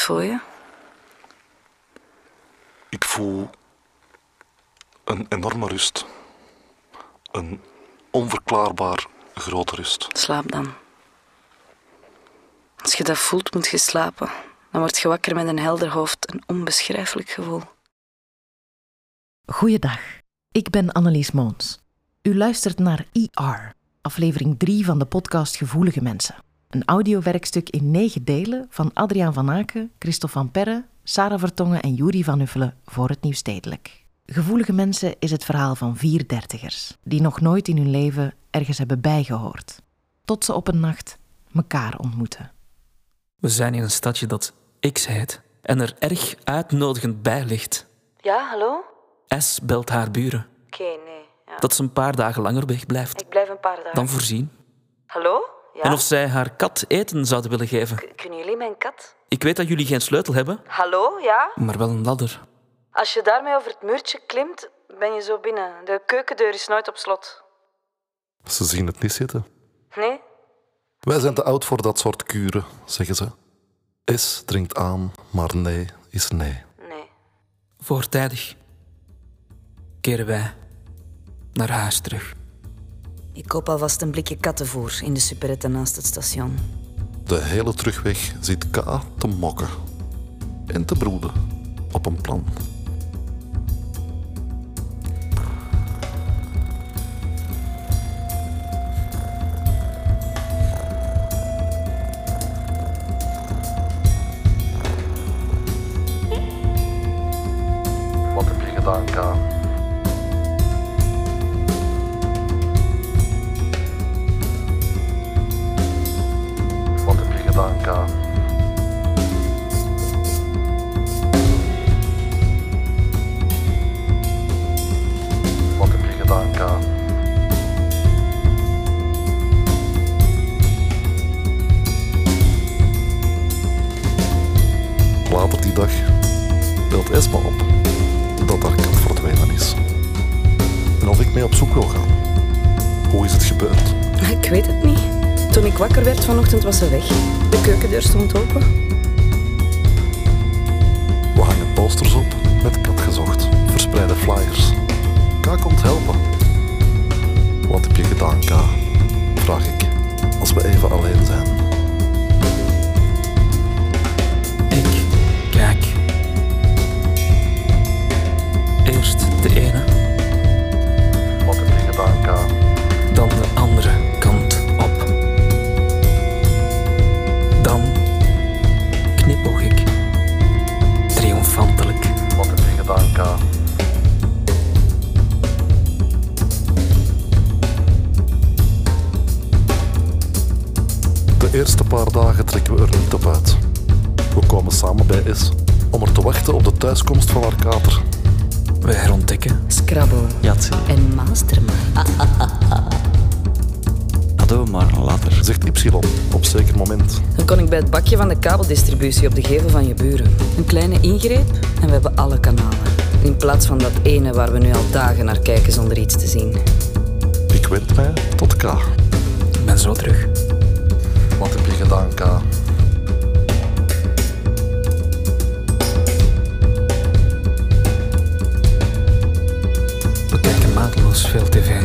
Voel je? Ik voel een enorme rust. Een onverklaarbaar grote rust. Slaap dan. Als je dat voelt, moet je slapen. Dan word je wakker met een helder hoofd, een onbeschrijfelijk gevoel. Goeiedag, ik ben Annelies Moons. U luistert naar ER, aflevering 3 van de podcast Gevoelige Mensen. Een audiowerkstuk in negen delen van Adriaan van Aken, Christophe van Perre, Sarah Vertongen en Juri van Uffelen voor het Nieuwstedelijk. Gevoelige Mensen is het verhaal van vier dertigers die nog nooit in hun leven ergens hebben bijgehoord. Tot ze op een nacht elkaar ontmoeten. We zijn in een stadje dat X heet en er erg uitnodigend bij ligt. Ja, hallo? S belt haar buren Oké, nee. Ja. dat ze een paar dagen langer weg blijft Ik blijf een paar dagen. dan voorzien. Hallo? Ja? En of zij haar kat eten zouden willen geven. K- Kunnen jullie mijn kat? Ik weet dat jullie geen sleutel hebben, Hallo, ja? maar wel een ladder. Als je daarmee over het muurtje klimt, ben je zo binnen. De keukendeur is nooit op slot. Ze zien het niet zitten. Nee? Wij zijn te oud voor dat soort kuren, zeggen ze. S dringt aan, maar nee is nee. Nee. Voortijdig keren wij naar huis terug. Ik koop alvast een blikje kattenvoer in de superette naast het station. De hele terugweg zit K te mokken en te broeden op een plan. Die dag belt Esma op dat haar kat verdwenen is. En of ik mee op zoek wil gaan. Hoe is het gebeurd? Ik weet het niet. Toen ik wakker werd vanochtend was ze weg. De keukendeur stond open. We hangen posters op met kat gezocht, verspreide flyers. K komt helpen. Wat heb je gedaan, K? Vraag ik, als we even alleen zijn. Eerste paar dagen trekken we er niet op uit. We komen samen bij S om er te wachten op de thuiskomst van haar kater. We herontdekken Scrabble. Jatsie. En Mastermind. Ado, maar later. Zegt Y op zeker moment. Dan kon ik bij het bakje van de kabeldistributie op de gevel van je buren. Een kleine ingreep en we hebben alle kanalen. In plaats van dat ene waar we nu al dagen naar kijken zonder iets te zien. Ik wend mij tot K. Ik ben zo terug. Wat heb je gedaan, K? We kijken mateloos veel tv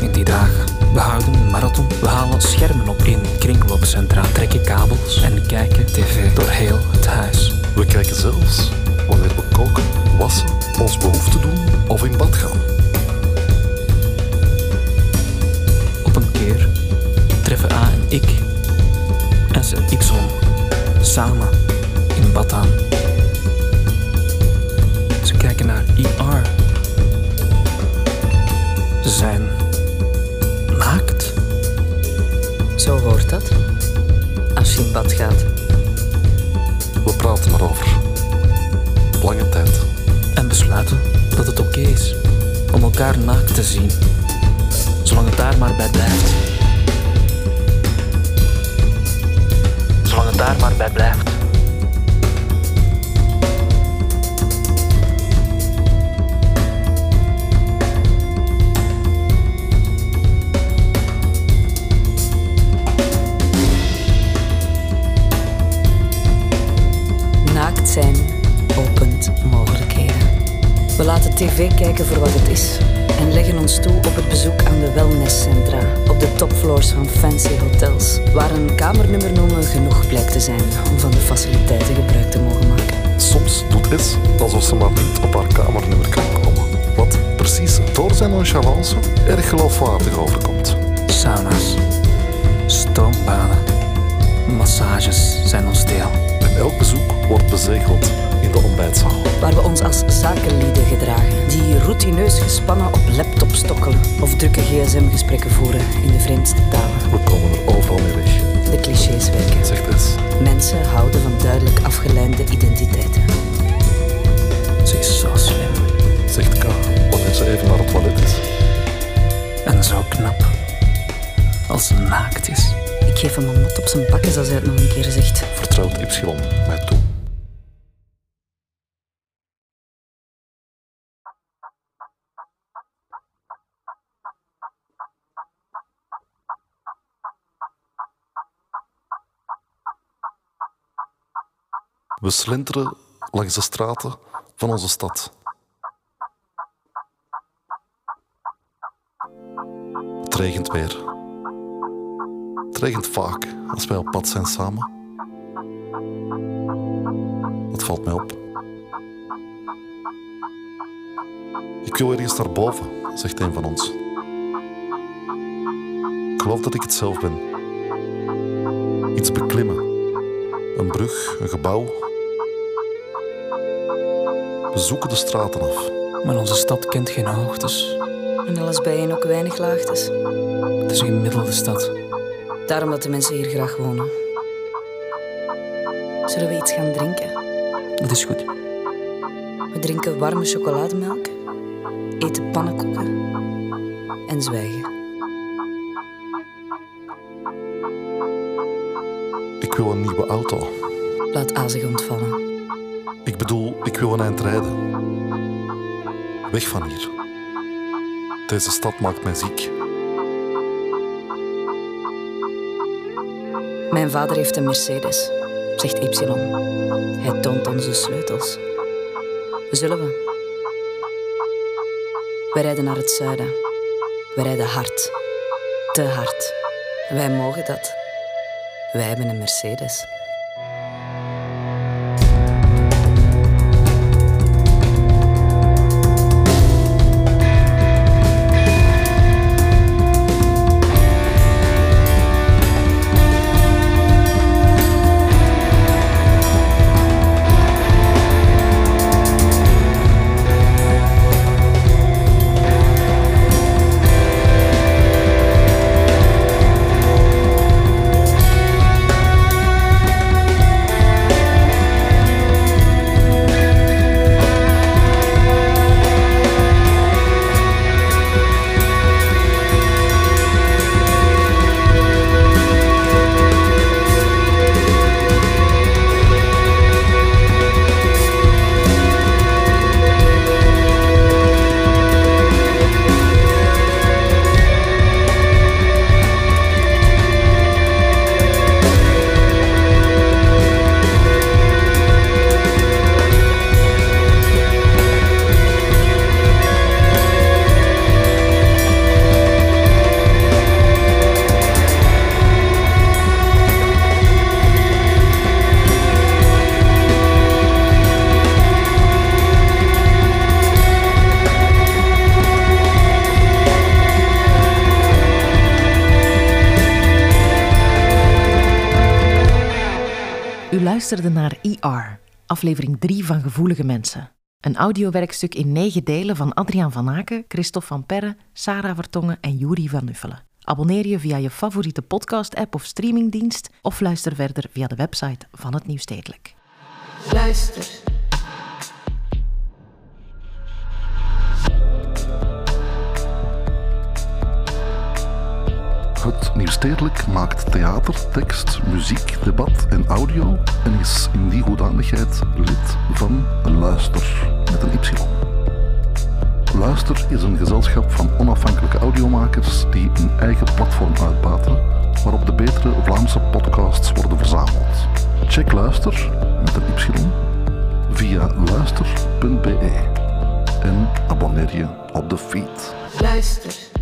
in die dagen. We houden een marathon. We halen schermen op in kringloopcentra, trekken kabels en kijken tv door heel het huis. We kijken zelfs wanneer we koken, wassen, ons behoefte doen of in bad gaan. Samen in bad aan. Ze kijken naar IR. Ze zijn naakt. Zo hoort dat. Als je in bad gaat. We praten erover. Lange tijd. en besluiten dat het oké is om elkaar naakt te zien, zolang het daar maar bij blijft. Daar maar bij blijft. Verrijkt zijn, opent mogelijkheden. We laten tv kijken voor wat het is en leggen ons toe op het bezoek aan de wellnesscentra op de topfloors van fancy hotels, waar een kamernummer noemen genoeg blijkt te zijn om van de faciliteiten gebruik te mogen maken. Soms doet S alsof ze maar niet op haar kamernummer kan komen. Wat precies door zijn nonchalance erg geloofwaardig overkomt. Sauna's, stoombaden, massages zijn ons deel. En elk bezoek wordt bezegeld in de ontbijtzaal. Waar we ons als zakenlieden gedragen, die routineus gespannen op laptop stokkelen of drukke gsm-gesprekken voeren in de vreemdste talen. We komen er overal mee weg, De clichés werken. zegt S. Mensen houden van duidelijk afgeleide identiteiten. Ze is zo slim Zegt K wanneer ze even naar het toilet is. en zo knap. Als ze naakt is. Ik geef hem een mot op zijn bakkes als hij het nog een keer zegt. Vertrouwt Y mij toe. We slenteren langs de straten van onze stad. Het regent weer. Het regent vaak als wij op pad zijn samen. Dat valt mij op. Ik wil ergens naar boven, zegt een van ons. Ik geloof dat ik het zelf ben. Iets beklimmen. Een brug, een gebouw. We zoeken de straten af. Maar onze stad kent geen hoogtes. En alles bijeen ook weinig laagtes. Het is een gemiddelde stad. Daarom dat de mensen hier graag wonen. Zullen we iets gaan drinken? Dat is goed. We drinken warme chocolademelk, eten pannenkoeken en zwijgen. Ik wil een nieuwe auto. Laat A zich ontvallen. Een eind rijden. Weg van hier. Deze stad maakt mij ziek. Mijn vader heeft een Mercedes, zegt Y. Hij toont ons de sleutels. Zullen we? Wij rijden naar het zuiden. We rijden hard. Te hard. Wij mogen dat. Wij hebben een Mercedes. Luisterde naar ER, aflevering 3 van Gevoelige Mensen. Een audiowerkstuk in negen delen van Adriaan van Aken, Christophe van Perre, Sarah Vertongen en Juri van Nuffelen. Abonneer je via je favoriete podcast-app of streamingdienst of luister verder via de website van het Nieuwstedelijk. Luister. Het Nieuwstedelijk maakt theater, tekst, muziek, debat en audio en is in die hoedanigheid lid van Luister met een Y. Luister is een gezelschap van onafhankelijke audiomakers die een eigen platform uitbaten waarop de betere Vlaamse podcasts worden verzameld. Check Luister met een Y via luister.be en abonneer je op de feed. Luister.